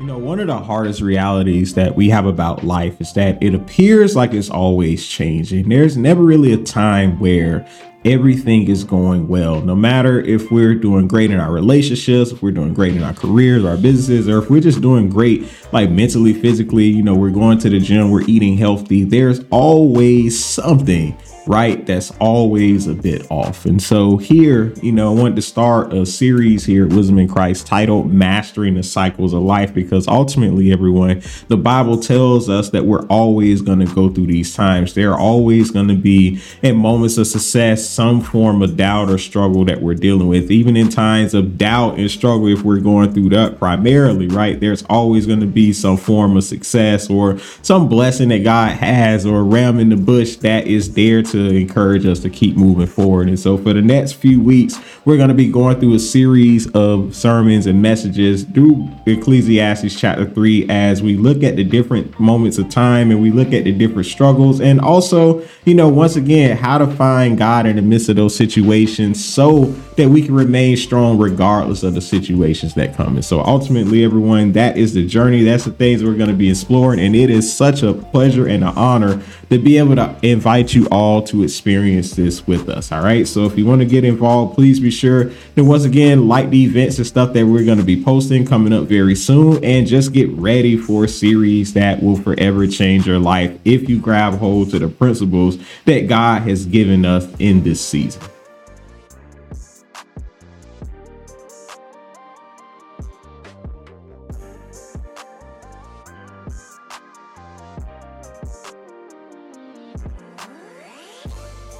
You know, one of the hardest realities that we have about life is that it appears like it's always changing. There's never really a time where everything is going well. No matter if we're doing great in our relationships, if we're doing great in our careers, our businesses, or if we're just doing great, like mentally, physically, you know, we're going to the gym, we're eating healthy, there's always something right that's always a bit off. And so here you know i wanted to start a series here at wisdom in christ titled mastering the cycles of life because ultimately everyone the bible tells us that we're always going to go through these times. There are always going to be in moments of success some form of doubt or struggle that we're dealing with. Even in times of doubt and struggle if we're going through that primarily right there's always going to be some form of success or some blessing that god has or a ram in the bush that is there to to encourage us to keep moving forward. And so for the next few weeks, we're going to be going through a series of sermons and messages through Ecclesiastes chapter 3 as we look at the different moments of time and we look at the different struggles and also, you know, once again, how to find God in the midst of those situations so that we can remain strong regardless of the situations that come. And so ultimately, everyone, that is the journey. That's the things we're going to be exploring. And it is such a pleasure and an honor to be able to invite you all to experience this with us. All right. So if you want to get involved, please be sure to once again like the events and stuff that we're going to be posting coming up very soon. And just get ready for a series that will forever change your life if you grab hold to the principles that God has given us in this season.